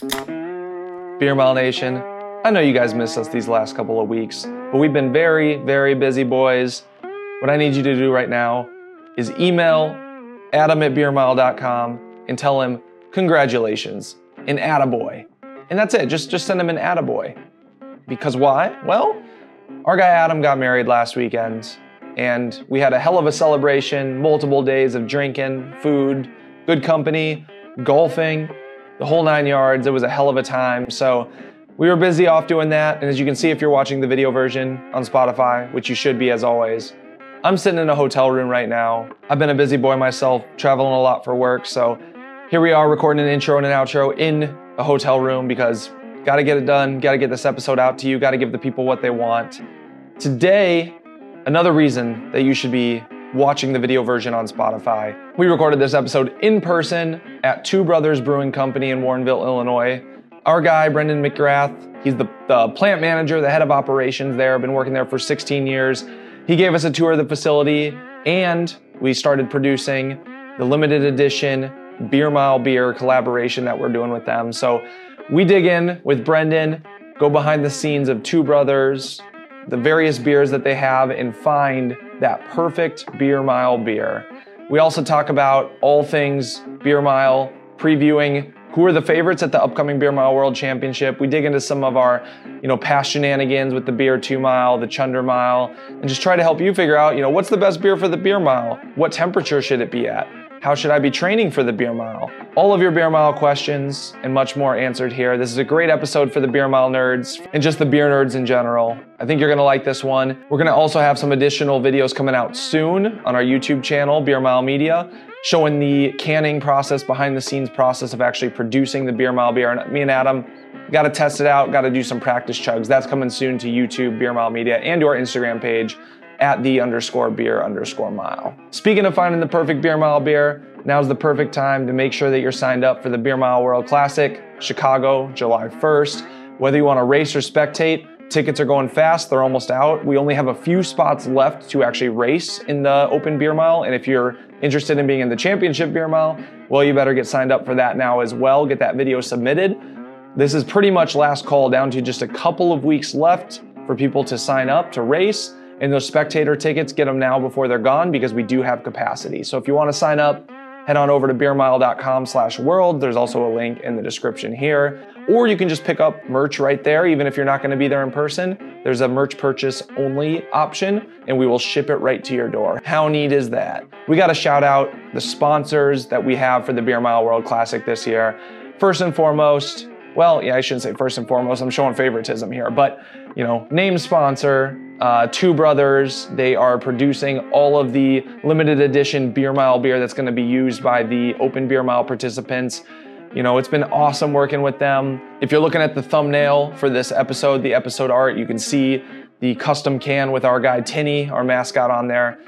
Beer Mile Nation, I know you guys missed us these last couple of weeks, but we've been very, very busy, boys. What I need you to do right now is email Adam at beermile.com and tell him congratulations, an attaboy. And that's it, just, just send him an attaboy. Because why? Well, our guy Adam got married last weekend, and we had a hell of a celebration, multiple days of drinking, food, good company, golfing, the whole nine yards. It was a hell of a time. So we were busy off doing that. And as you can see, if you're watching the video version on Spotify, which you should be as always, I'm sitting in a hotel room right now. I've been a busy boy myself, traveling a lot for work. So here we are recording an intro and an outro in a hotel room because got to get it done, got to get this episode out to you, got to give the people what they want. Today, another reason that you should be watching the video version on Spotify. We recorded this episode in person at Two Brothers Brewing Company in Warrenville, Illinois. Our guy, Brendan McGrath, he's the, the plant manager, the head of operations there, been working there for 16 years. He gave us a tour of the facility and we started producing the limited edition Beer Mile Beer collaboration that we're doing with them. So we dig in with Brendan, go behind the scenes of Two Brothers, the various beers that they have, and find that perfect Beer Mile beer. We also talk about all things Beer Mile, previewing who are the favorites at the upcoming Beer Mile World Championship. We dig into some of our, you know, past shenanigans with the Beer 2 Mile, the Chunder Mile, and just try to help you figure out, you know, what's the best beer for the Beer Mile? What temperature should it be at? How should I be training for the beer mile? All of your beer mile questions and much more answered here. This is a great episode for the beer mile nerds and just the beer nerds in general. I think you're gonna like this one. We're gonna also have some additional videos coming out soon on our YouTube channel, Beer Mile Media, showing the canning process, behind the scenes process of actually producing the beer mile beer. And me and Adam got to test it out, got to do some practice chugs. That's coming soon to YouTube, Beer Mile Media, and to our Instagram page at the underscore beer underscore mile. Speaking of finding the perfect beer mile beer, now's the perfect time to make sure that you're signed up for the Beer Mile World Classic, Chicago, July 1st. Whether you want to race or spectate, tickets are going fast, they're almost out. We only have a few spots left to actually race in the open beer mile. And if you're interested in being in the championship beer mile, well, you better get signed up for that now as well. Get that video submitted. This is pretty much last call down to just a couple of weeks left for people to sign up to race. And those spectator tickets, get them now before they're gone because we do have capacity. So if you want to sign up, head on over to beermile.com slash world. There's also a link in the description here. Or you can just pick up merch right there, even if you're not going to be there in person. There's a merch purchase only option, and we will ship it right to your door. How neat is that? We got to shout out the sponsors that we have for the Beer Mile World Classic this year. First and foremost, well, yeah, I shouldn't say first and foremost, I'm showing favoritism here, but you know, name sponsor, uh, Two Brothers. They are producing all of the limited edition Beer Mile beer that's going to be used by the Open Beer Mile participants. You know, it's been awesome working with them. If you're looking at the thumbnail for this episode, the episode art, you can see the custom can with our guy Tinny, our mascot, on there.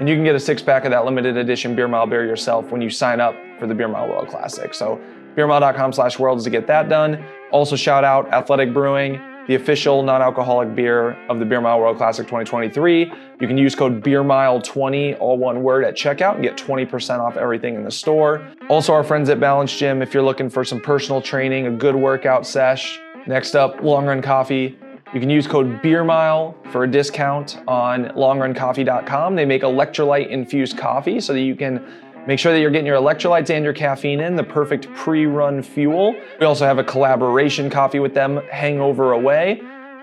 And you can get a six pack of that limited edition Beer Mile beer yourself when you sign up for the Beer Mile World Classic. So, beermile.com slash worlds to get that done. Also, shout out Athletic Brewing the official non-alcoholic beer of the Beer Mile World Classic 2023. You can use code BeerMile20, all one word, at checkout and get 20% off everything in the store. Also, our friends at Balance Gym, if you're looking for some personal training, a good workout sesh. Next up, Long Run Coffee. You can use code BeerMile for a discount on longruncoffee.com. They make electrolyte infused coffee so that you can Make sure that you're getting your electrolytes and your caffeine in, the perfect pre run fuel. We also have a collaboration coffee with them, Hangover Away.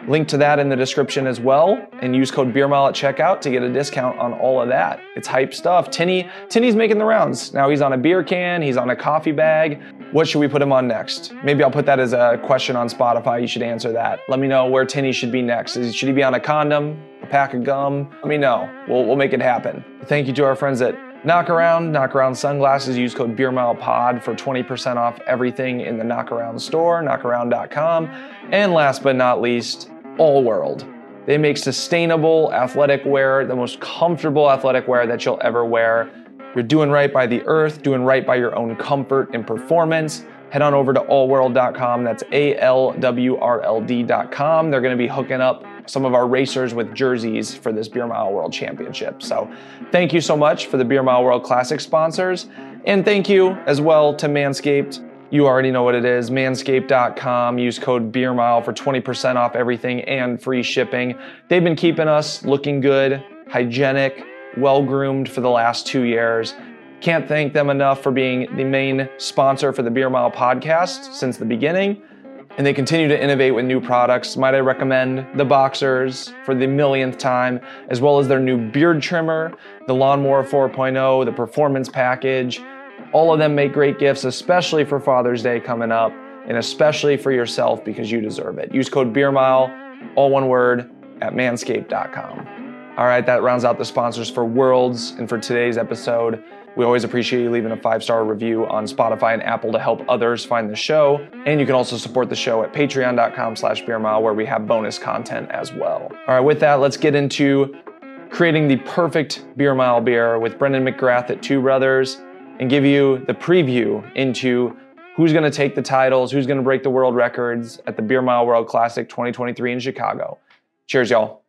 Link to that in the description as well, and use code BeerMile at checkout to get a discount on all of that. It's hype stuff. Tinny, Tinny's making the rounds. Now he's on a beer can, he's on a coffee bag. What should we put him on next? Maybe I'll put that as a question on Spotify. You should answer that. Let me know where Tinny should be next. Should he be on a condom, a pack of gum? Let me know. We'll, we'll make it happen. Thank you to our friends at Knockaround, Knockaround sunglasses, use code BeerMilePod for 20% off everything in the Knockaround store, knockaround.com. And last but not least, All World. They make sustainable athletic wear, the most comfortable athletic wear that you'll ever wear. You're doing right by the earth, doing right by your own comfort and performance. Head on over to allworld.com. That's A L W R L D.com. They're going to be hooking up some of our racers with jerseys for this Beer Mile World Championship. So thank you so much for the Beer Mile World Classic sponsors. And thank you as well to Manscaped. You already know what it is. Manscaped.com. Use code BeerMile for 20% off everything and free shipping. They've been keeping us looking good, hygienic, well groomed for the last two years. Can't thank them enough for being the main sponsor for the Beer Mile podcast since the beginning. And they continue to innovate with new products. Might I recommend the Boxers for the millionth time, as well as their new beard trimmer, the Lawnmower 4.0, the Performance Package. All of them make great gifts, especially for Father's Day coming up, and especially for yourself because you deserve it. Use code BeerMile, all one word, at manscaped.com. All right, that rounds out the sponsors for Worlds and for today's episode. We always appreciate you leaving a five star review on Spotify and Apple to help others find the show. And you can also support the show at patreon.com slash beermile where we have bonus content as well. All right, with that, let's get into creating the perfect beer mile beer with Brendan McGrath at Two Brothers and give you the preview into who's going to take the titles, who's going to break the world records at the Beer Mile World Classic 2023 in Chicago. Cheers, y'all.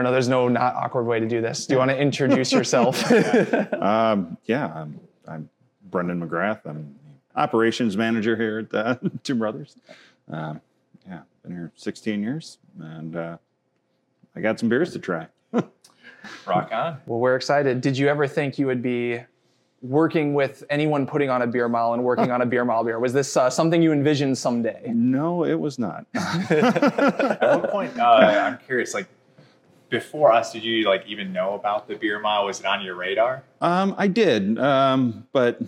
Don't know. There's no not awkward way to do this. Do you want to introduce yourself? Um, yeah, I'm, I'm Brendan McGrath. I'm the operations manager here at uh, Two Brothers. Um, yeah, been here 16 years, and uh, I got some beers to try. Rock on. well, we're excited. Did you ever think you would be working with anyone putting on a beer mile and working on a beer mile beer? Was this uh, something you envisioned someday? No, it was not. At what point, uh, I'm curious, like, before us, did you like even know about the beer mile? Was it on your radar? um, I did, um, but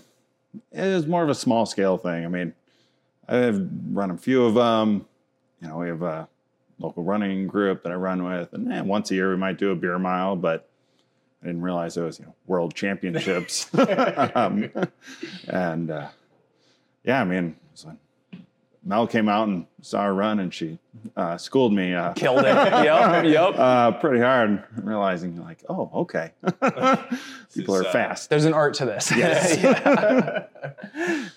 it was more of a small scale thing. I mean, I've run a few of them. You know, we have a local running group that I run with, and eh, once a year we might do a beer mile, but I didn't realize it was you know world championships. um, and uh, yeah, I mean, so when Mel came out and saw her run, and she uh, schooled me uh, Killed it. yep. Yep. uh, pretty hard, realizing like, oh, okay, people are uh, fast. There's an art to this. Yes. Yeah.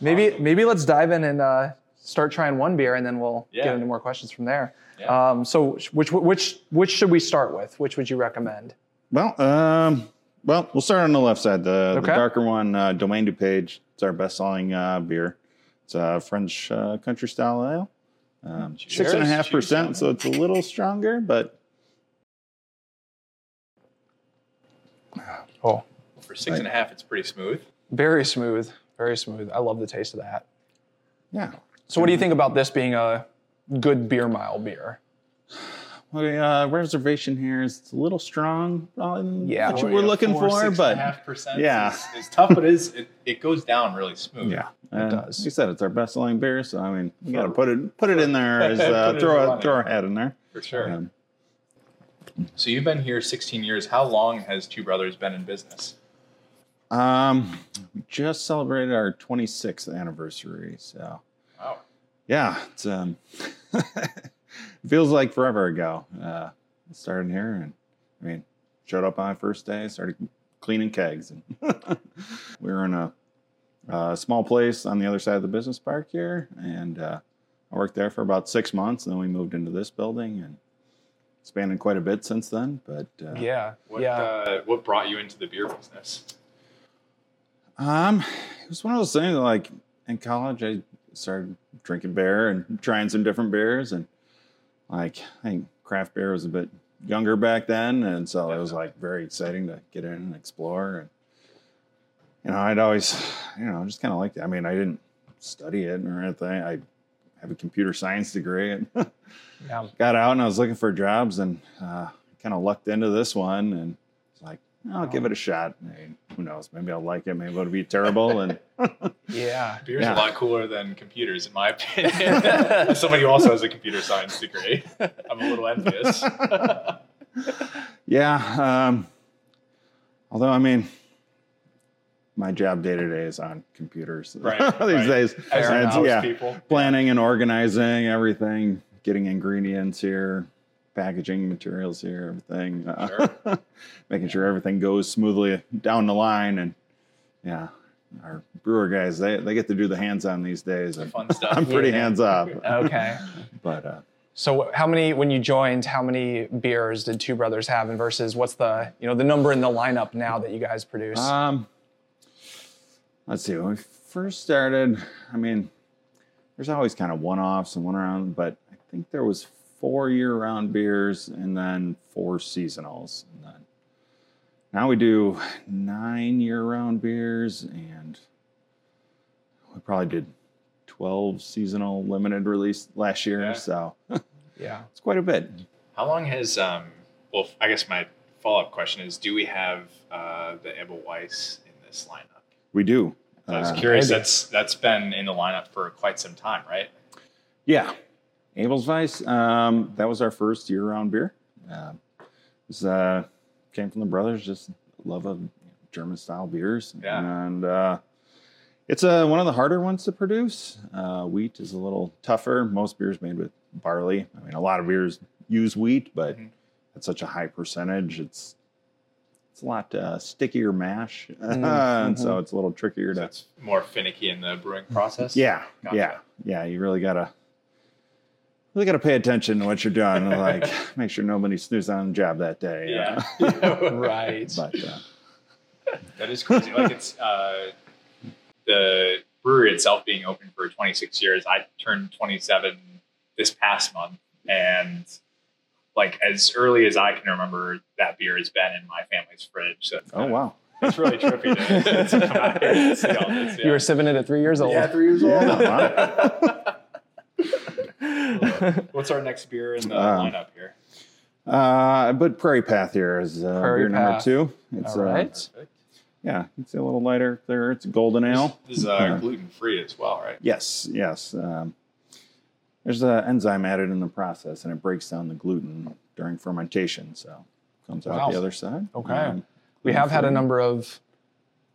maybe maybe let's dive in and uh, start trying one beer, and then we'll Yeah. get into more questions from there. Yeah. Um, so which which which should we start with? Which would you recommend? Well, um, well, we'll start on the left side. The, the darker one, uh, Domaine DuPage. It's our best-selling uh, beer. It's a French uh, country style ale. Um, six and a Cheers. percent, so it's a little stronger, but Oh, For six and a half, it's pretty smooth. very smooth. Very smooth. I love the taste of that. yeah. So what do you think about this being a good beer mile beer? Well, uh, reservation here is it's a little strong. On Yeah. what you were looking for, but half percent. yeah. is, is tough, but it is it, it goes down really smooth. yeah, it does. You said, it's our best-selling beer, so I mean, you got to put it put it in there as uh, Put it in throw a, throw our hat in there. for sure. Um, So you've been here 16 years. How long has Two Brothers been in business? Um, we just celebrated our 26th anniversary, so Wow. yeah, it's um, feels like forever ago. Uh, started here, and I mean, showed up on my first day, started cleaning kegs, and we were in a, a small place on the other side of the business park here, and uh, I worked there for about six months, and then we moved into this building and expanded quite a bit since then. But uh, Yeah. What yeah. uh, what brought you into the beer business? Um, it was one of those things like in college, I started drinking beer and trying some different beers, and like I think craft beer was a bit younger back then, and so it was like very exciting to get in and explore. And you know, I'd always, you know, just kind of liked it. I mean, I didn't study it or anything. I have a computer science degree, and yeah. got out and I was looking for jobs, and uh, kind of lucked into this one, and it's like. I'll give it a shot. I mean, who knows? Maybe I'll like it. Maybe it'll be terrible. And Yeah. Beer's Yeah. a lot cooler than computers, in my opinion. As somebody who also has a computer science degree, I'm a little envious. Yeah. Um, although, I mean, my job day to day is on computers Right, these right. days. As yeah, people. planning and organizing everything, getting ingredients here, packaging materials here, everything. uh, making sure everything goes smoothly down the line. And yeah, our brewer guys they they get to do the hands on these days. and Fun stuff. I'm pretty Yeah. hands off, Okay. but uh, So how many when you joined, how many beers did Two Brothers have and versus what's the, you know, the number in the lineup now that you guys produce? Um, let's see. When we first started, I mean, there's always kind of one-offs and one around, but I think there was four year-round beers and then four seasonals. And then now we do nine year-round beers, and we probably did 12 seasonal limited release last year. Yeah. So yeah. it's quite a bit. How long has um? Well, I guess my follow up question is: Do we have uh, the Ebel Weiss in this lineup? We do. I was Uh, curious. That's that's been in the lineup for quite some time, right? Yeah, Ebel's Weiss. Um, that was our first year-round beer. Uh, it was, uh, came from the brothers, just love of German-style beers, Yeah. and uh, it's uh, one of the harder ones to produce. Uh, wheat is a little tougher. Most beers made with barley. I mean, a lot of beers use wheat, but Mhm. at such a high percentage, it's it's a lot uh, stickier mash, Mm, and so it's a little trickier So to it's more finicky in the brewing process. yeah, Gotcha. yeah, yeah. You really gotta really gotta pay attention to what you're doing. like, make sure nobody snoozes on the job that day. you Yeah. know? Right. but uh, That is crazy. like it's uh, the brewery itself being open for 26 years. I turned 27 this past month, and like as early as I can remember, that beer has been in my family's fridge. So oh wow, it's really trippy to, to come out here and see all this. You were sipping it at three years old. yeah, three years old. Yeah, What's our next beer in the Um, lineup here? uh, but Prairie Path here is uh, Prairie beer number two. It's All right. Uh, yeah, it's a little lighter there. It's a golden ale. This is uh, Uh, gluten free as well, right? Yes, yes. Um, there's an enzyme added in the process, and it breaks down the gluten during fermentation, so it comes out Wow. the other side. Um, Okay. we have had a number of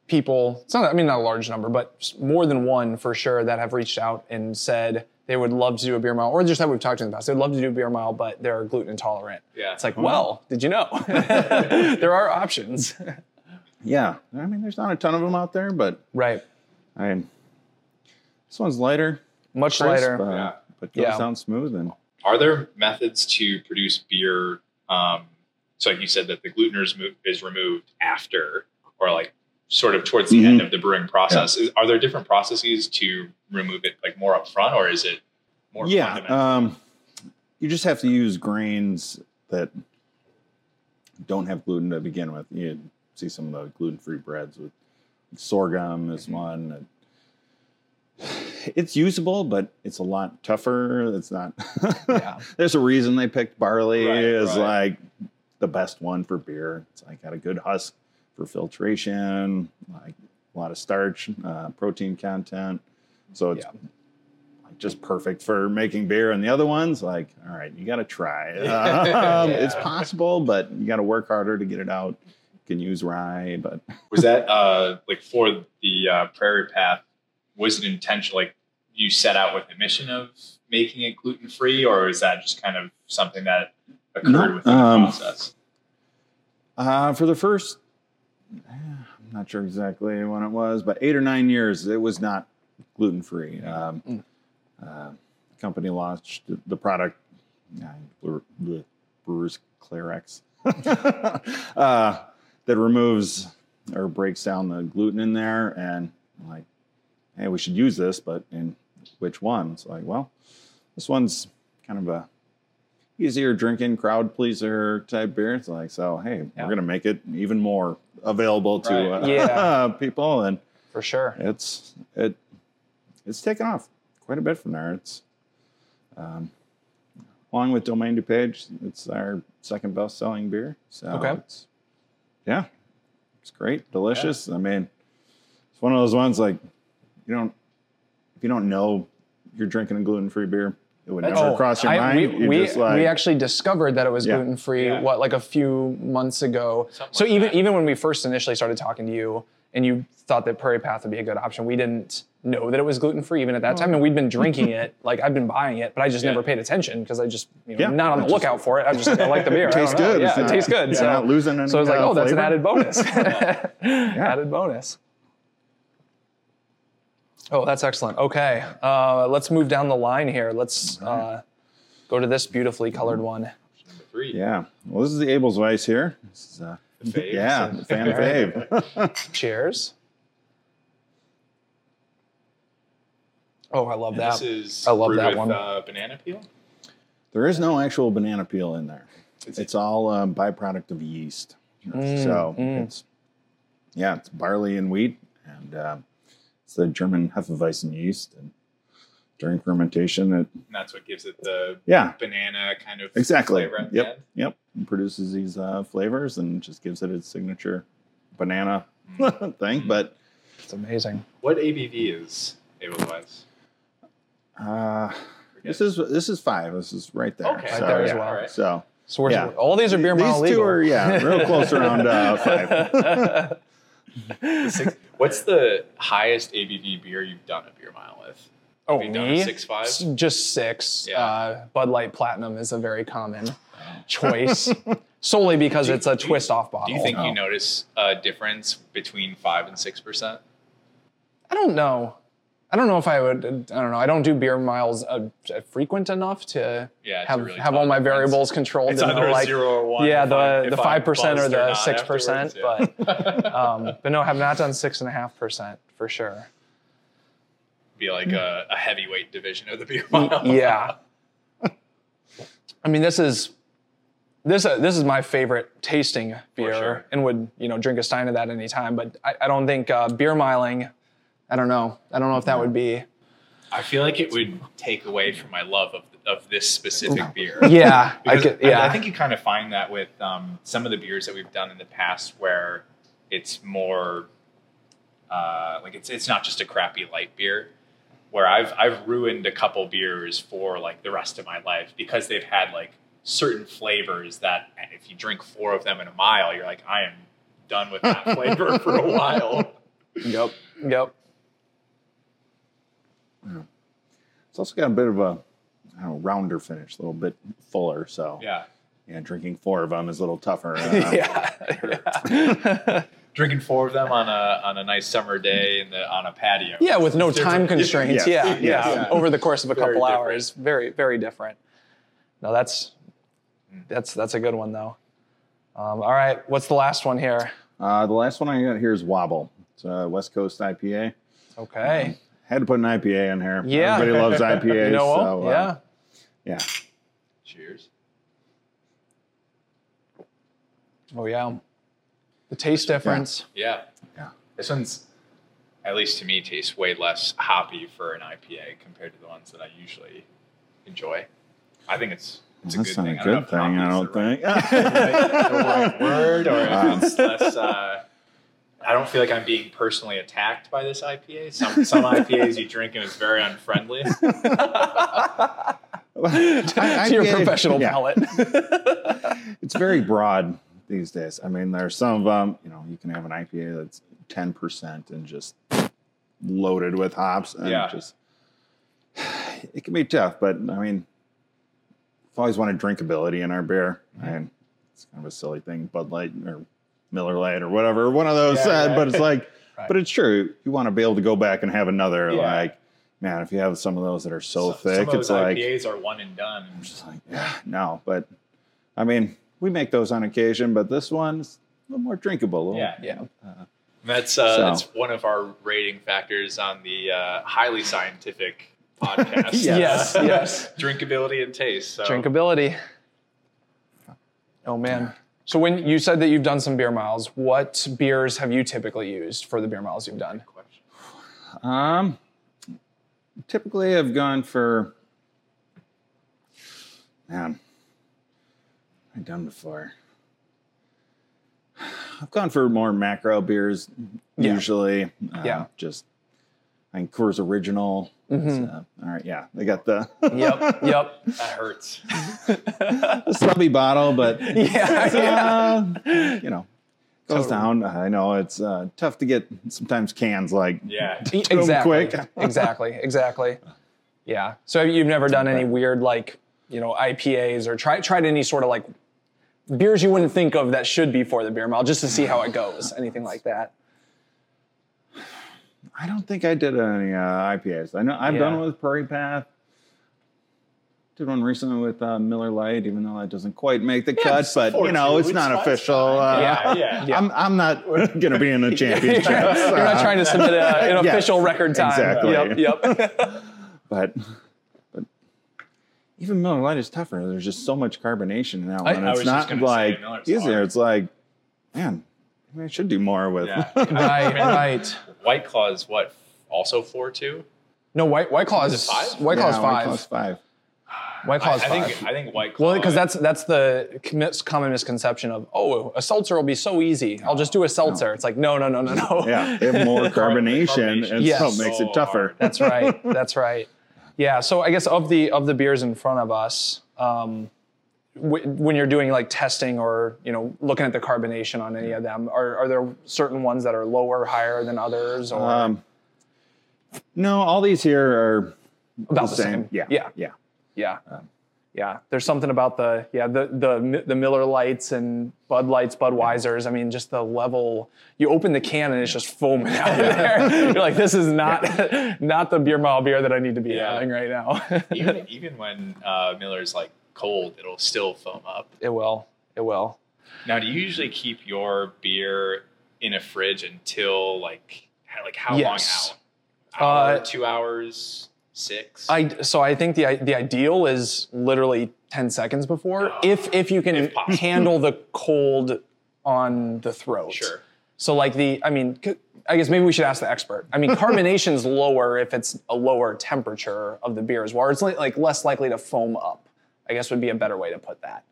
people, it's not, I mean, not a large number, but more than one for sure that have reached out and said they would love to do a beer mile, or just that we've talked to in the past. They'd love to do a beer mile, but they're gluten intolerant. Yeah. It's like, well, did you know? there are options. Yeah, I mean, there's not a ton of them out there, but right. I this one's lighter, Much crisp, lighter. uh, Yeah. But goes Yeah. down smooth and Are there methods to produce beer? Um, so, like you said, that the gluten is, removed after, or like sort of towards the Mhm. end of the brewing process. Is, are there different processes to remove it, like more upfront, or is it more yeah, um, you just have to use grains that don't have gluten to begin with. You see some of the gluten-free breads with sorghum is Mhm. one. It's usable, but it's a lot tougher. It's not. Yeah. There's a reason they picked barley Right, as right. like the best one for beer. It's like got a good husk for filtration, like a lot of starch, uh, protein content. So it's Yeah. like just perfect for making beer. And the other ones, like, all right, you got to try. Yeah. Um, It's possible, but you got to work harder to get it out. You can use rye, but Was that uh, like for the uh, Prairie Path? Was it intentional? Like you set out with the mission of making it gluten free, or is that just kind of something that occurred No, within um, the process? Uh, for the first, eh, I'm not sure exactly when it was, but eight or nine years, it was not gluten free. Um, Mm. uh, company launched the- the product, uh, the Brewers Clarex, uh, that removes or breaks down the gluten in there. And like, hey, we should use this, but in which one? It's like, well, this one's kind of a easier drinking crowd pleaser type beer. It's like, so hey, Yeah. we're gonna make it even more available to Right. uh, Yeah. people, and For sure. it's it it's taken off quite a bit from there. It's um, along with Domaine DuPage, it's our second best selling beer. So Okay. it's, yeah, it's great, delicious. I mean, it's one of those ones like you don't if you don't know you're drinking a gluten free beer, it would never Oh, cross your I- mind. We, we, just like, we actually discovered that it was Yeah. gluten free. Yeah. What like a few months ago. Something so like even that. even when we first initially started talking to you, and you thought that Prairie Path would be a good option, we didn't know that it was gluten free even at that time, and we'd been drinking it. Like I've been buying it, but I just Yeah. never paid attention because I just you know, Yeah, not on the just- lookout for it. I just like, I like the beer. I tastes good. Yeah, It's it not- tastes good. you're so not losing any, so I was like, uh, oh, that's an added bonus. added bonus. Oh, that's excellent. Okay, uh, let's move down the line here. Let's uh, go to this beautifully colored one. Number three. Yeah. Well, this is the Ebel's Weiss here. This is, uh, faves. yeah, fan fave. Cheers. Oh, I love And that. This is I love brewed that with, one. Uh, banana peel. there is no actual banana peel in there. It's- It's all um, byproduct of yeast. so mm. it's yeah, it's barley and wheat, and um, it's the German Hefeweizen yeast. And during fermentation, it And that's what gives it the yeah, banana kind of exactly. flavor at the Yep, end. yep. It produces these uh, flavors and just gives it its signature banana Mm. thing. But It's amazing. What ABV is Ebel Weiss? uh, this is this is five. This is right there. Okay. Right so, there as well. All right. So So Yeah. all these are beer these mile two legal. are yeah, real close around uh, five. Six, what's the highest ABV beer you've done a beer mile with? oh, Have you done a me? six five? Just six. Yeah. Uh, Bud Light Platinum is a very common choice, solely because Do it's a you- twist off bottle. Do you think Oh. you notice a difference between five and six percent? I don't know. I don't know if I would. I don't know. I don't do beer miles uh, frequent enough to Yeah, have really have all my the difference. variables controlled. It's to know, either a like, zero or one. yeah, the the five percent or the six percent, yeah. but um, but no, I have not done six and a half percent for sure. be like a, a heavyweight division of the beer mile. yeah. I mean, this is this uh, this is my favorite tasting beer, sure. and would you know drink a stein of that anytime. But I, I don't think uh, beer miling. I don't know. I don't know if that would be. I feel like it would take away from my love of, of this specific beer. Yeah, I could, yeah. I, I think you kind of find that with um, some of the beers that we've done in the past, where it's more uh, like it's it's not just a crappy light beer. Where I've I've ruined a couple beers for like the rest of my life because they've had like certain flavors that if you drink four of them in a mile, you're like I am done with that flavor for a while. Yep. Yep. It's also got a bit of a I don't know, rounder finish, a little bit fuller. So Yeah, yeah, drinking four of them is a little tougher. Uh, yeah. drinking four of them on a on a nice summer day in the on a patio. yeah, with no Different. time constraints. Yes. Yeah, yeah, Yes. Over the course of a Very couple different. hours, very, very different. No, that's that's that's a good one though. Um, all right, what's the last one here? Uh, the last one I got here is Wobble. It's a West Coast IPA. Okay. Had to put an IPA in here. Yeah. Everybody loves IPAs. You know what? so, uh, yeah. yeah. Cheers. Oh yeah. The taste difference. Yeah. Yeah. This one's, at least to me, tastes way less hoppy for an IPA compared to the ones that I usually enjoy. I think it's it's That's a good not thing. a I don't know good if thing, I don't is the think. right- the right word, or Wow. if it's less. Uh, I don't feel like I'm being personally attacked by this IPA. Some some IPAs you drink and it's very unfriendly. I- to your IPA professional yeah. palate. it's very broad these days. I mean, there's some of them, you know, you can have an IPA that's 10% and just loaded with hops. And Yeah. just, it can be tough, but I mean, I've always wanted drinkability in our beer. Mm-hmm. And it's kind of a silly thing, Bud Light or Miller Lite or whatever, one of those Yeah, said, right. but it's like, Right. but it's true. You want to be able to go back and have another, Yeah. like, man, if you have some of those that are so, Some- thick, some of it's those like, IPAs are one and done. I'm just like, yeah, no. But I mean, we make those on occasion, but this one's a little more drinkable. little- Yeah. yeah. That's uh, So- that's one of our rating factors on the uh, highly scientific podcast. Yes, Uh, yes. drinkability and taste. So. Drinkability. Oh man. So when you said that you've done some beer miles, what beers have you typically used for the beer miles you've done? Um, typically, I've gone for man. I've done before. I've gone for more macro beers Yeah. usually. Um, Yeah. Just I think Coors Original. Is, uh, all right, yeah, they got the Yep. Yep. That hurts. stubby bottle, but Yeah. yeah. uh, you know, goes Totally. down. I know it's uh, tough to get sometimes cans like Yeah. Exactly. quick. exactly. Exactly. Yeah. So you've never done any weird like you know IPAs or tried tried any sort of like beers you wouldn't think of that should be for the beer mile just to see how it goes. Anything like that? I don't think I did any uh, IPAs. I know I've done one with Prairie Path. Did one recently with uh, Miller Lite, even though that doesn't quite make the cut. But you know, it's, not official. Uh, Yeah, yeah. I'm I'm not going to be in the championship. You're not trying to submit a, an Yeah, official record time. exactly. Yep. Yep. but even Miller Lite is tougher. There's just so much carbonation in that one. I it's was not like easier. It's like, man, I should do more with. Yeah. right. Right. White Claw is what? Also four two. No, White White Claw is Is it five? White Claw is Yeah, White five. Claw's five. White Claw is I, I five. think I think White Claw. well, because that's that's the common misconception of oh a seltzer will be so easy. I'll just do a seltzer. It's like no no no no no. Yeah, they have more carbonation, Carbonation. and Yes. so it makes So it tougher. hard. That's right. That's right. Yeah. So I guess of the of the beers in front of us, um, w- when you're doing like testing or you know looking at the carbonation on any of them, are are there certain ones that are lower, higher than others, or Um, no, all these here are about the same? Yeah, Yeah. yeah. Yeah. yeah. There's something about the yeah the the the Miller Lites and Bud Lights, Budweisers. I mean, just the level. You open the can and it's just foaming out of there. You're like, this is not not the beer mile beer that I need to be Yeah. having right now. even even when uh, Miller's like cold, it'll still foam up. it will. It will. Now, do you usually keep your beer in a fridge until like how- like how Yes. long out? Hour, Uh, two hours, six. I so I think the the ideal is literally 10 seconds before if if you can If handle the cold on the throat. sure. So like the, I mean, I guess maybe we should ask the expert. I mean, carbonation's lower if it's a lower temperature of the beer as well. It's like, like less likely to foam up. I guess would be a better way to put that.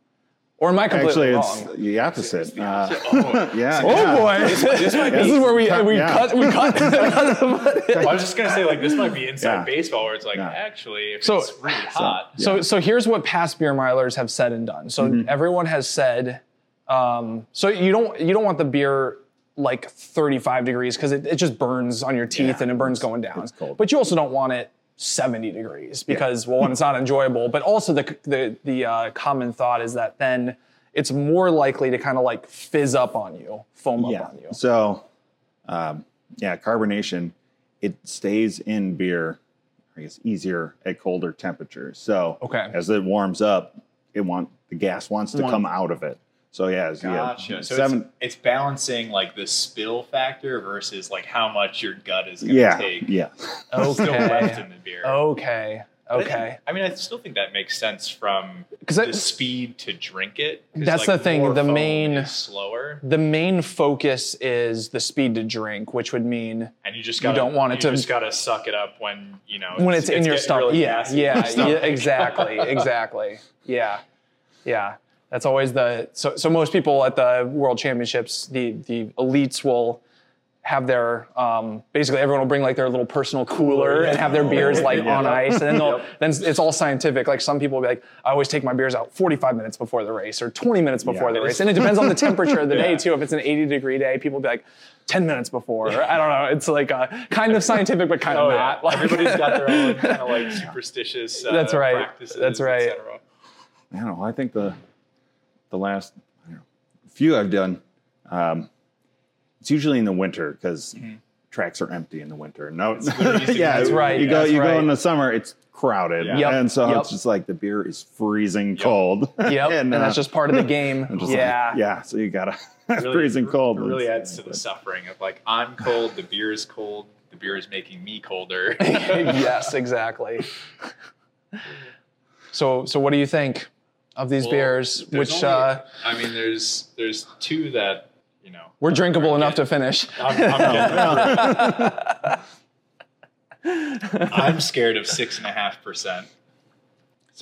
Or am I completely Actually, wrong? it's the opposite. Uh, Oh, yeah. Oh yeah. boy, this, is where we we Yeah. cut we cut. I was just gonna say like this might be inside Yeah. baseball where it's like Yeah. actually if So- it's really hot. So so here's what past beer milers have said and done. So Mm-hmm. everyone has said, um, so you don't you don't want the beer like 35 degrees because it, it just burns on your teeth Yeah, and it burns going down. it's cold. But you also don't want it 70 degrees because well, one, it's not enjoyable. But also the the the uh, common thought is that then it's more likely to kind of like fizz up on you, foam up on you. So, um, yeah, carbonation it stays in beer. I guess easier at colder temperatures. So, Okay. as it warms up, it want the gas wants to Want- come out of it. So yeah, as you have Gotcha. So seven. it's, it's balancing like the spill factor versus like how much your gut is gonna yeah, take. yeah. Still left Okay. in the beer. Okay. But I Okay. I mean, I still think that makes sense from 'Cause the that- speed to drink it. That's like, the thing, the main- slower, The main focus is the speed to drink, which would mean and you just gotta, you don't want it you to- just gotta suck it up when you know when it's, in your stomach. really yeah, yeah, your yeah, exactly, exactly. Yeah, yeah. That's always the so. So most people at the World Championships, the the elites will have their um, basically everyone will bring like their little personal cooler and have their beers like on ice, and then they'll then it's all scientific. Like some people will be like, I always take my beers out 45 minutes before the race or 20 minutes before the race, and it depends on the temperature of the day too. If it's an 80 degree day, people will be like. 10 minutes before. I don't know. It's like uh, kind of scientific, but kind of Oh, yeah. not. Like, Everybody's got their own kind of like superstitious. Uh, That's right. Practices, That's right. et cetera. I don't know. I think the the last know, few I've done, um, it's usually in the winter because tracks are empty in the winter. No, literally easy yeah, do. That's right, You go, that's you right. go in the summer, it's crowded, Yeah. Yep, and so yep. it's just like the beer is freezing cold. Yep, and, uh, that's just part of the game. I'm like, yeah, yeah. So you gotta it's Really- freezing cold. It really adds to the suffering of like I'm cold, the beer is cold, the beer is making me colder. yes, exactly. So, so what do you think of these Well, beers? Which only- uh, I mean, there's there's two that you know were drinkable are enough to finish. I'm, I'm, I'm scared of six and a half percent.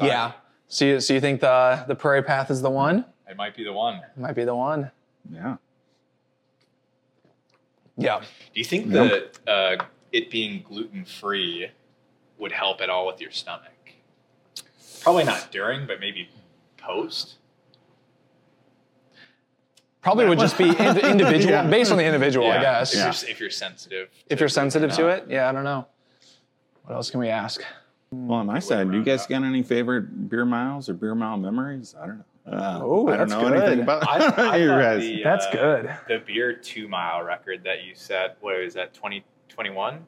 Yeah. So, you, so you think the the Prairie Path is the one? It might be the one. It Might be the one. yeah. Yeah. Do you think that uh, it being gluten free would help at all with your stomach? Probably not during, but maybe post. Probably would just be in- individual, Yeah. based on the individual, I guess. If, Yeah. you're, if you're sensitive. If to you're sensitive to it, yeah, I don't know. What else can we ask? Well, on my side, do you guys got any favorite beer miles or beer mile memories? I don't know. Uh, Oh, I don't that's know anything about I, I you guys. the, That's uh, good. The beer two mile record that you set, what was that, 2021?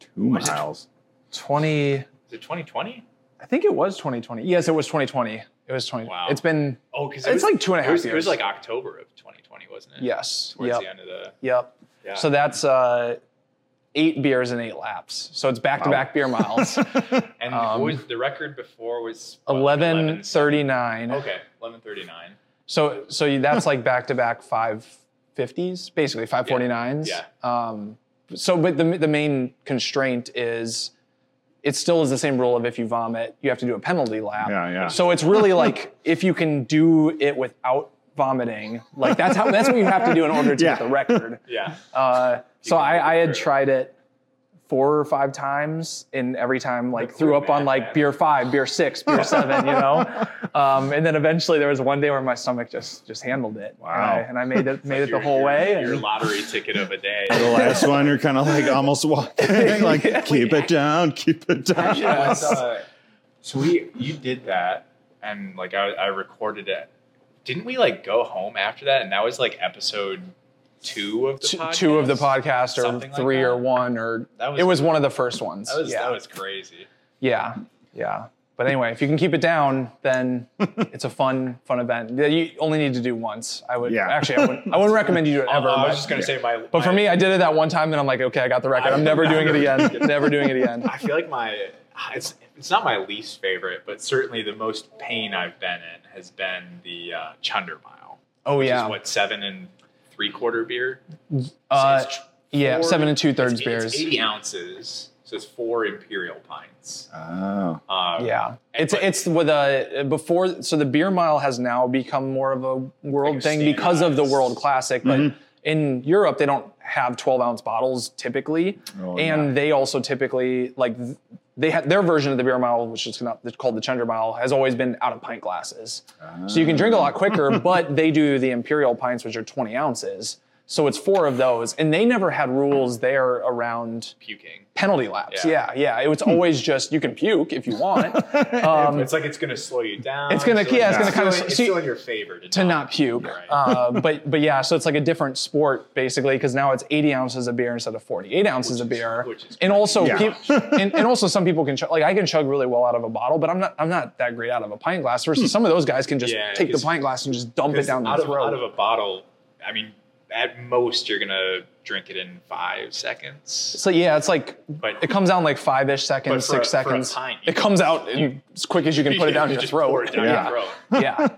Two miles. 20. Is it 2020? I think it was 2020. Yes, it was 2020. It was 20. Wow. It's been Oh, because It's like two and a half it was, It was like October of 2020, wasn't it? yes. Towards Yep. the end of the. Yep. Yeah. So that's uh, eight beers and eight laps. So it's back to back beer miles. and um, was the record before was what, 1139. Okay, 11:39. So so that's like back to back 550s, basically 549s. Yeah. Um, so but the the main constraint is it still is the same rule of if you vomit, you have to do a penalty lap. Yeah, yeah. So it's really like if you can do it without vomiting, like that's how that's what you have to do in order to Yeah. get the record. Yeah. Uh, so I, I had tried it four or five times, and every time like Good threw up on like man. beer five, beer six, beer seven, you know. Um, and then eventually there was one day where my stomach just just handled it. And Wow. I, and I made it made it the Your- whole your- way. Your and- lottery ticket of a day. The last one, you're kind of like almost walking, like keep it down, keep it down. Yeah, it's, uh, so we you did that and like I, I recorded it. Didn't we like go home after that? And that was like episode two of the two, podcast. two of the podcast or Something like three that? or one or That was- it was one of the first ones. That was yeah. that was crazy. yeah. Yeah. But anyway, if you can keep it down, then it's a fun, fun event. that You only need to do once. I would Yeah. actually, I wouldn't, I wouldn't recommend you do it Oh, ever. I but- was just gonna say my. But for me, I did it that one time, and I'm like, okay, I got the record. I'm never doing it again. Never doing it again. I feel like my it's it's not my least favorite, but certainly the most pain I've been in has been the uh, Chunder Mile. Oh Which yeah, is what seven and three quarter beer. uh, It's yeah, seven and two thirds beers. It's eighty ounces, so it's four imperial pints. Oh, Um, Yeah, it's but- it's with a before. So the beer mile has now become more of a world Like thing because of the World Classic. But in Europe, they don't have 12 ounce bottles typically, Oh, and yeah. they also typically like th- they have their version of the beer mile, which is called the Chunder Mile, has always been out of pint glasses. So you can drink a lot quicker, ah. but they do the imperial pints, which are 20 ounces. So it's four of those, and they never had rules there around puking. penalty laps. Yeah. Yeah, yeah. It was always just you can puke if you want. Um, it's like it's gonna slow you down. It's gonna- yeah, it's it's gonna kinda still, it's see- still in your favor to, to not puke. Right. Uh, but but yeah, so it's like a different sport basically because now it's 80 ounces of beer instead of 48 ounces of Which is- beer. which is and also Yeah. peop- and, and also some people can chug, like I can chug really well out of a bottle, but I'm not I'm not that great out of a pint glass. Versus some of those guys can just Yeah, take the pint glass and just dump it down out their of throat. out of a bottle. I mean, at most you're gonna drink it in five seconds. so yeah, it's like But- it comes down like five ish seconds, six a- seconds. pint, it comes out in, as quick as you can put it down You your just throat. it down yeah. your throat. yeah.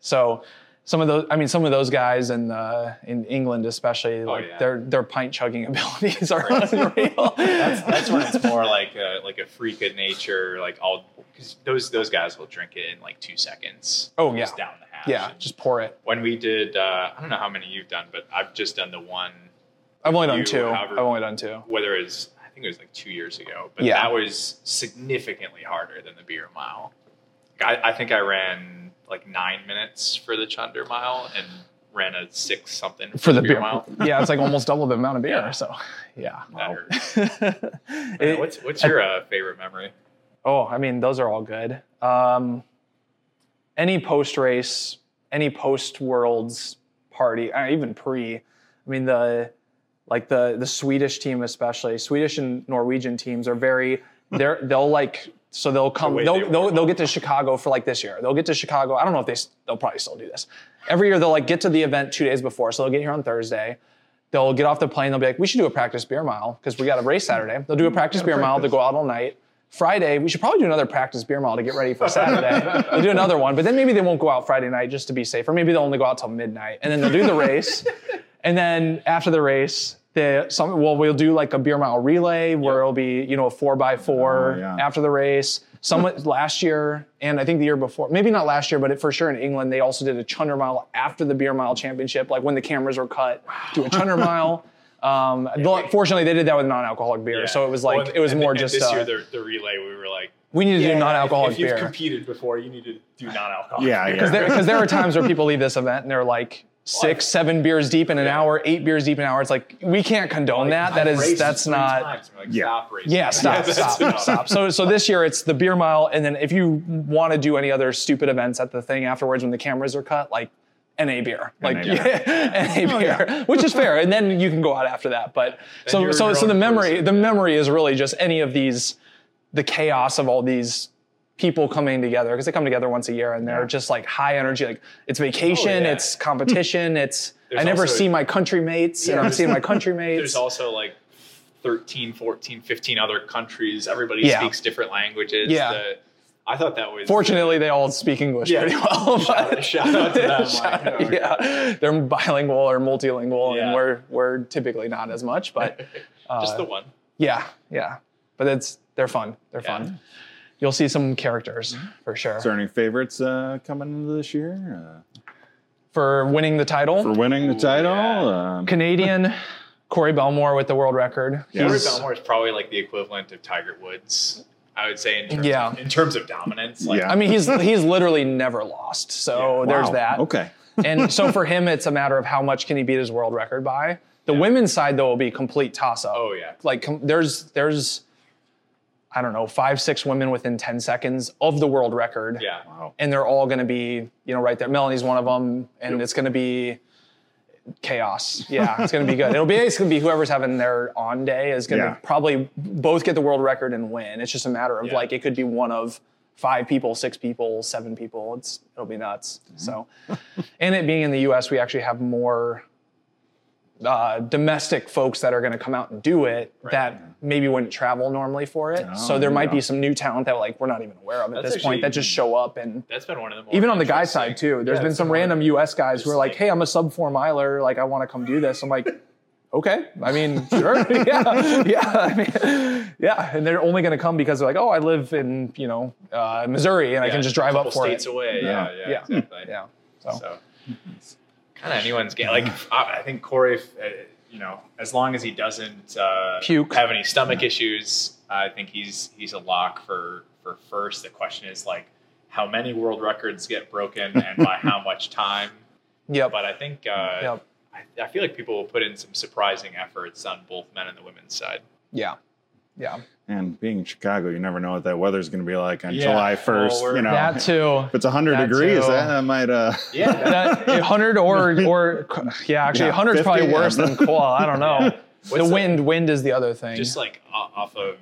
So some of those, I mean, some of those guys in uh, in England, especially, like Oh, yeah. their their pint chugging abilities are unreal. That's that's when it's more like a like a freak of nature. Like all because those those guys will drink it in like two seconds. Oh, yeah. down the yeah, just pour it. When we did, uh, I don't know how many you've done, but I've just done the one. I've only done two. however- I've only done two. Whether it's I think it was like two years ago, but Yeah. that was significantly harder than the beer mile. I, I think I ran like nine minutes for the Chunder mile and ran a six something for, For the beer, beer, mile. yeah, it's like almost double the amount of beer. Yeah. So, yeah. That hurt. It- what's what's your uh, favorite memory? Oh, I mean, those are all good. Um, any post race, any post worlds party, uh, even pre. I mean, the like the the Swedish team, especially Swedish and Norwegian teams, are very. They're they'll like so they'll come way they'll they they'll, they'll get to Chicago for like this year. They'll get to Chicago. I don't know if they they'll probably still do this. Every year they'll like get to the event two days before, so they'll get here on Thursday. They'll get off the plane. They'll be like, "We should do a practice beer mile because we got a race Saturday." They'll do a practice beer mile. They'll go out all night. Friday, we should probably do another practice beer mile to get ready for Saturday. they'll do another one, but then maybe they won't go out Friday night just to be safe, or maybe they'll only go out till midnight, and then they'll do the race. and then after the race, they some well we'll do like a beer mile relay where it'll be you know a four by oh, four Oh, yeah. after the race. Some last year and I think the year before, maybe not last year, but for sure in England they also did a Chunder Mile after the Beer Mile Championship, like when the cameras were cut, do a Chunder Mile. Um, though, fortunately, they did that with non-alcoholic beer, so it was like Well, and- it was and- more and just this uh, year the, the relay. We were like, we need to do non-alcoholic if, if beer you've competed before, you need to do non-alcoholic. Yeah, beer. yeah. because there, 'cause there are times where people leave this event and they're like six, seven beers deep in an hour, eight beers deep in an hour. It's like we can't condone that. That I've is raced that's not. like, Yeah. Stop racing. Yeah, stop, that's stop, stop. So, so this year it's the beer mile, and then if you want to do any other stupid events at the thing afterwards when the cameras are cut, like NA beer, like NA beer. Oh, yeah, NA beer, which is fair, and then you can go out after that. But so so so the memory person. the memory is really just any of these, the chaos of all these people coming together because they come together once a year and they're Yeah. just like high energy, like it's oh, vacation, Oh, yeah. it's competition, it's There's I never also- see my country mates and I'm seeing my country mates. There's also like 13, 14, 15 other countries. Everybody Yeah. speaks different languages. Yeah. The- I thought that was Fortunately, they all speak English Yeah. pretty well. Shout- but- shout out to them, Shout like, out- yeah, they're bilingual or multilingual, and we're we're typically not as much. But just uh, the one. yeah, yeah. But it's they're fun. They're Yeah. fun. You'll see some characters for sure Is there any favorites uh, coming into this year for winning the uh, title. for winning the Ooh, title? yeah. Um, Corey Corey Bellemore with the world record. Yeah. Corey He's- Bellemore is probably like the equivalent of Tiger Woods. I would say in terms, Yeah. of, in terms of dominance. Like, Yeah. I mean, he's he's literally never lost. So Yeah. there's wow. that. Okay. and so for him, it's a matter of how much can he beat his world record by. The women's side though will be complete toss up. Oh yeah. Like com- there's there's I don't know five six women within ten seconds of the world record. Yeah. Wow. and they're all going to be you know right there. Melanie's one of them, and it's going to be chaos. Yeah, it's going to be good. It'll be it's going to be whoever's having their on day is going to Yeah. probably both get the world record and win. It's just a matter of Yeah. like it could be one of five people, six people, seven people. It's it'll be nuts. So, and it being in the U.S., we actually have more. Uh, domestic folks that are going to come out and do it that maybe wouldn't travel normally for it. so there there might be some new talent that like we're not even aware of at That's this point that just show up and That's been one of the even on the guy side too. There's Yeah, been some random U.S. guys who are like, like- "Hey, I'm a sub four miler. Like, I want to come do this." I'm like, "Okay, I mean, sure, yeah, yeah, I mean, yeah." And they're only going to come because they're like, "Oh, I live in you know uh, Missouri, and I can just drive up for states it." away. Yeah, Yeah. yeah, Yeah. exactly. Yeah. So, So, kind of anyone's game. Like I, I think Corey, uh, you know, as long as he doesn't uh, Puke. have any stomach issues, I think he's he's a lock for for first. The question is like how many world records get broken and by how much time. yep, But I think uh, yep, I, I feel like people will put in some surprising efforts on both men and the women's side. yeah, yeah. And being in Chicago, you never know what that weather's going to be like on Yeah. July Oh, 1st. we're- you know, That too. if it's 100 That degrees, too. that, that might. Uh, Yeah, That, 100 or or yeah, actually Yeah, 100 is probably 50, worse than cool. I don't know. Yeah. The What's the- wind, wind is the other thing. just like off of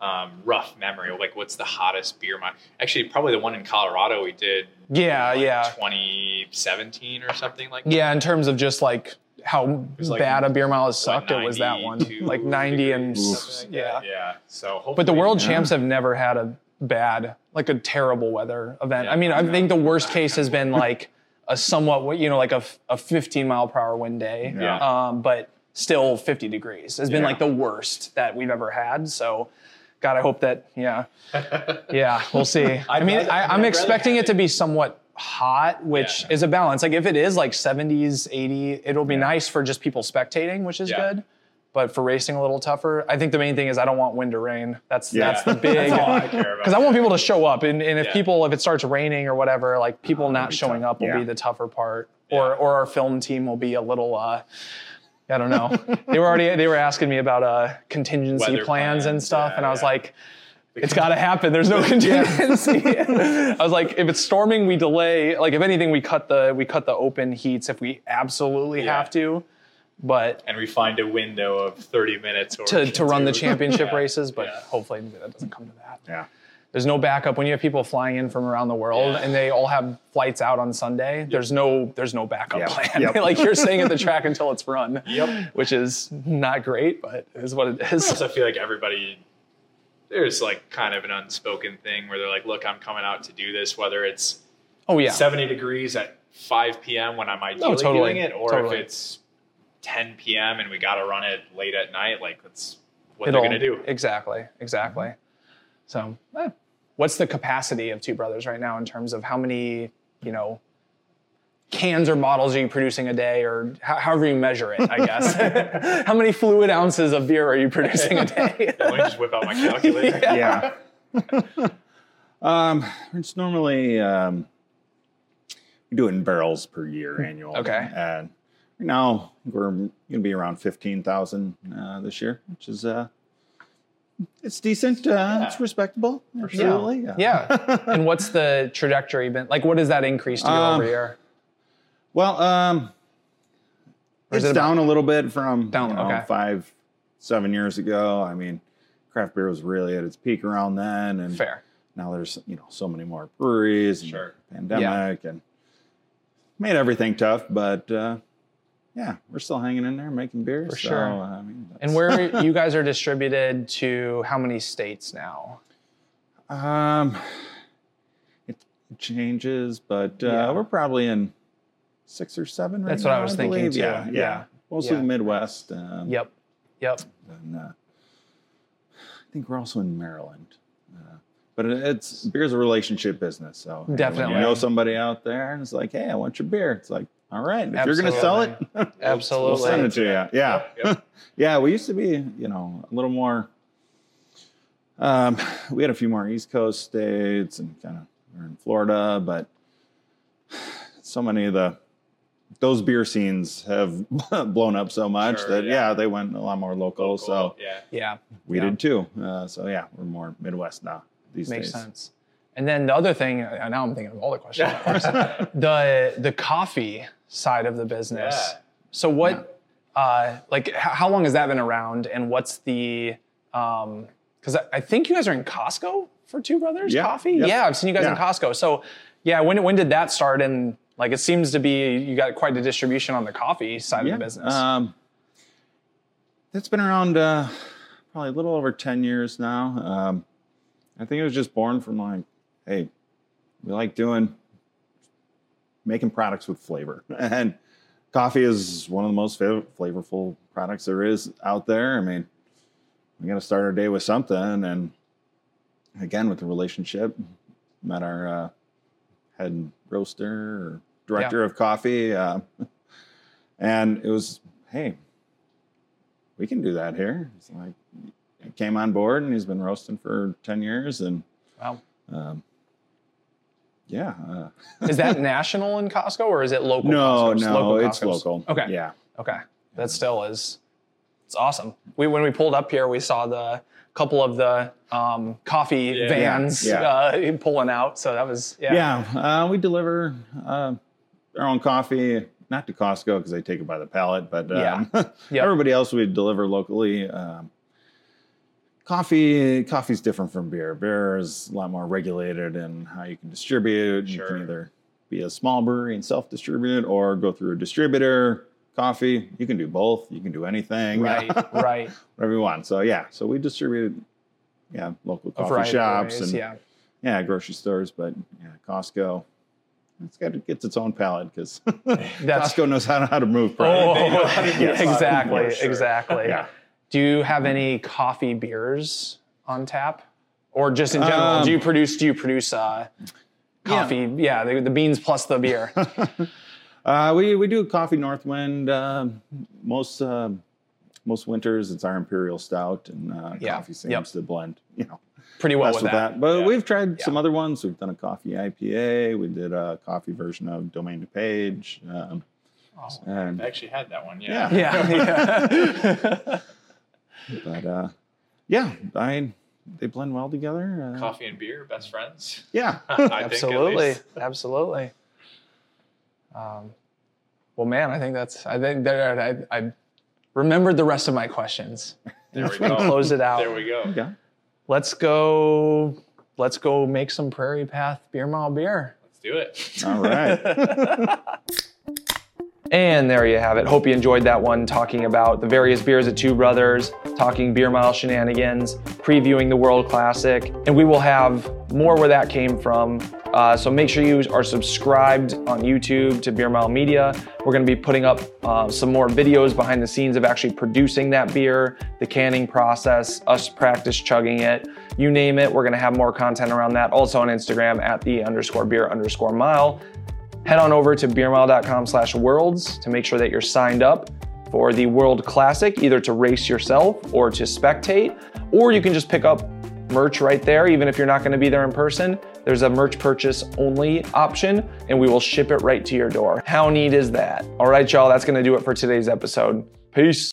um, rough memory, like what's the hottest beer mile? Actually, probably the one in Colorado we did. yeah, like, yeah. 2017 or something like that. Yeah, in terms of just like how like, bad a beer mile has What, sucked, it was that one. Like 90 and degrees, s- something like yeah. that. yeah. So hopefully, But the world Yeah. champs have never had a bad, like a terrible weather event. Yeah, I mean, I yeah. think the worst case has been like a somewhat, you know, like a, a 15 mile per hour wind day. Yeah. Um, but still 50 degrees has been Yeah. like the worst that we've ever had. So, God, I hope that, yeah, yeah, we'll see. I mean, rather- I, I'd I'm expecting it to be somewhat hot, which Yeah. is a balance. Like if it is like 70s, 80, it'll be nice for just people spectating, which is Yeah. good. But for racing a little tougher, I think the main thing is I don't want wind or rain. That's Yeah. that's the big That's all I care about. because I want people to show up, and, and if Yeah. people if it starts raining or whatever, like people not showing tough. up will Yeah. be the tougher part, or Yeah. or our film team will be a little. uh I don't know. they were already they were asking me about uh contingency Weather plans, and stuff, yeah, and I was yeah. like. It's got to happen. There's no contingency. I was like, if it's storming, we delay. Like, if anything, we cut the we cut the open heats if we absolutely Yeah. have to. But and we find a window of 30 minutes or to, to run the championship Yeah. races, but Yeah. hopefully that doesn't come to that. yeah. There's no backup when you have people flying in from around the world and they all have flights out on Sunday. There's no there's no backup Yep. plan. Yep. like you're staying at the track until it's run. Yep. Which is not great, but it is what it is. I also feel like everybody there's like kind of an unspoken thing where they're like, look, I'm coming out to do this, whether it's Oh yeah. 70 degrees at 5 p.m. when I'm ideally totally. doing it, or Totally. if it's 10 p.m. and we got to run it late at night, like that's what It'll- they're going to do. Exactly. Exactly. So, eh, what's the capacity of Two Brothers right now in terms of how many, you know, cans or bottles are you producing a day, or ho- however you measure it? I guess. how many fluid ounces of beer are you producing a day? Let me just whip out my calculator. Yeah. Yeah. um, it's normally um, we do it in barrels per year annual. Okay. And right now we're going to be around fifteen thousand uh, this year, which is uh, it's decent. Uh, It's respectable. Absolutely. Yeah. and what's the trajectory been? Like, what has that increased year Um, over year? Well, um, it's it down a little bit from Down, you know, okay. five, seven years ago. I mean, craft beer was really at its peak around then, and Fair. now there's you know so many more breweries, and Sure. pandemic, and made everything tough. But uh, yeah, we're still hanging in there, making beer. For so, sure. I mean, And where you guys are distributed to how many states now? Um, it changes, but uh, Yeah. we're probably in six or seven. Right That's what I now, was thinking, believe. too. Yeah, Yeah. yeah, mostly the Midwest. Um, Yep. Yep. And, uh, I think we're also in Maryland. Uh, but it- it's beer's a relationship business, so hey, Definitely. when you know somebody out there, and it's like, hey, I want your beer. It's like, all right, if you're going to sell it, Absolutely. we'll send it to you. Yeah, yeah. We used to be, you know, a little more. Um, we had a few more East Coast states and kind of we're in Florida, but so many of the those beer scenes have blown up so much Sure, that yeah. yeah. they went a lot more local. So yeah. Yeah. we Yeah. did too. Uh, so yeah, we're more Midwest now these Makes days. Makes sense. And then the other thing, uh, now I'm thinking of all the questions. at the the coffee side of the business. Yeah. So what, uh, like, h- how long has that been around, and what's the? Because I, I think you guys are in Costco for Two Brothers Yeah. Coffee. Yep. Yeah, I've seen you guys in Yeah. Costco. So, yeah, when when did that start? And like, it seems to be you got quite a distribution on the coffee side of the business. Um, it's been around uh, probably a little over 10 years now. Um, I think it was just born from like, hey, we like doing, making products with flavor. And coffee is one of the most fav- flavorful products there is out there. I mean, we got to start our day with something. And again, with the relationship, met our uh, head roaster or director of coffee. Uh, and it was, hey, we can do that here. It's like, he came on board and he's been roasting for 10 years. And wow. um, yeah. Uh, Is that national in Costco or is it local? no, Costco's? no, Local it's Costco's? local. Okay. Yeah. Okay, that still is. It's awesome. We when we pulled up here, we saw the couple of the um, coffee Yeah. vans Yeah. Uh, pulling out. So that was yeah. Yeah. Uh, we deliver our own coffee, not to Costco because they take it by the pallet, but um, Yep. everybody else we deliver locally. Um, coffee, coffee's different from beer. Beer is a lot more regulated in how you can distribute. Sure. You can either be a small brewery and self-distribute, or go through a distributor. Coffee, you can do both. You can do anything, Right. Right. whatever you want. So yeah, so we distribute, yeah, local coffee shops ways, and yeah. yeah, grocery stores, but yeah, Costco. It's got it gets its own palette because That's Costco knows how, how to move Oh, product. They know how to do yeah, it. exactly, sure. exactly. Yeah. Do you have any coffee beers on tap, or just in general? Um, do you produce? Do you produce uh, coffee? Yeah, the, the beans plus the beer. Uh, we we do coffee Northwind um most uh, most winters. It's our imperial stout, and uh, Yeah. coffee seems Yep. to blend. You know, Pretty well with with that. that. But Yeah. we've tried some other ones. We've done a coffee IPA. We did a coffee version of Domaine DuPage. Um, Awesome. and I actually had that one. Yeah. Yeah. Yeah. yeah. but uh, yeah, I they blend well together. Uh, Coffee and beer, best friends. Yeah. I absolutely least. absolutely um, well man i think that's i think that I, I remembered the rest of my questions There we go. close it out There we go. Okay. Let's go let's go make some prairie path beer mile beer Let's do it. All right. And there you have it. Hope you enjoyed that one talking about the various beers at Two Brothers, talking beer mile shenanigans, previewing the World Classic, and we will have more where that came from. Uh, so make sure you are subscribed on YouTube to Beer Mile Media. We're going to be putting up uh, some more videos behind the scenes of actually producing that beer, the canning process, us practice chugging it, you name it. We're going to have more content around that. Also on Instagram at the underscore beer underscore mile head on over to beermile.com slash worlds to make sure that you're signed up for the World Classic, either to race yourself or to spectate, or you can just pick up merch right there, even if you're not gonna be there in person. There's a merch purchase only option, and we will ship it right to your door. How neat is that? All right, y'all, that's gonna do it for today's episode. Peace.